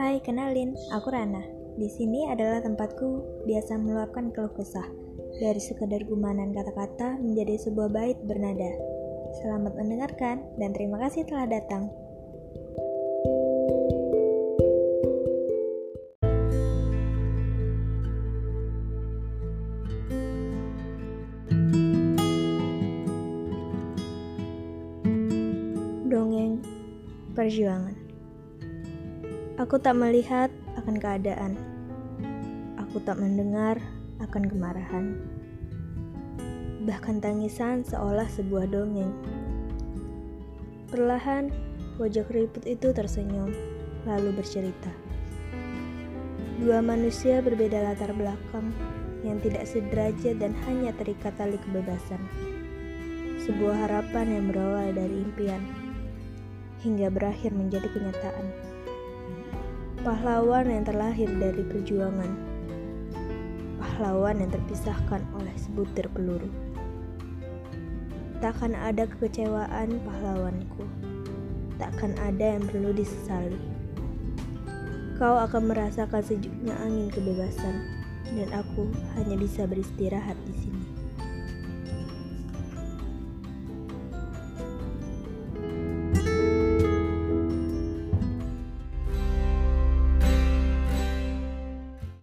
Hai, kenalin, aku Rana. Di sini adalah tempatku biasa meluapkan keluh kesah. Dari sekadar gumanan kata-kata menjadi sebuah bait bernada. Selamat mendengarkan dan terima kasih telah datang. Dongeng Perjuangan Aku tak melihat akan keadaan. Aku tak mendengar akan kemarahan. Bahkan tangisan seolah sebuah dongeng. Perlahan, wajah keriput itu tersenyum, lalu bercerita. Dua manusia berbeda latar belakang yang tidak sederajat dan hanya terikat tali kebebasan. Sebuah harapan yang berawal dari impian hingga berakhir menjadi kenyataan. Pahlawan yang terlahir dari perjuangan, pahlawan yang terpisahkan oleh sebutir peluru. Takkan ada kekecewaan pahlawanku, takkan ada yang perlu disesali. Kau akan merasakan sejuknya angin kebebasan, dan aku hanya bisa beristirahat di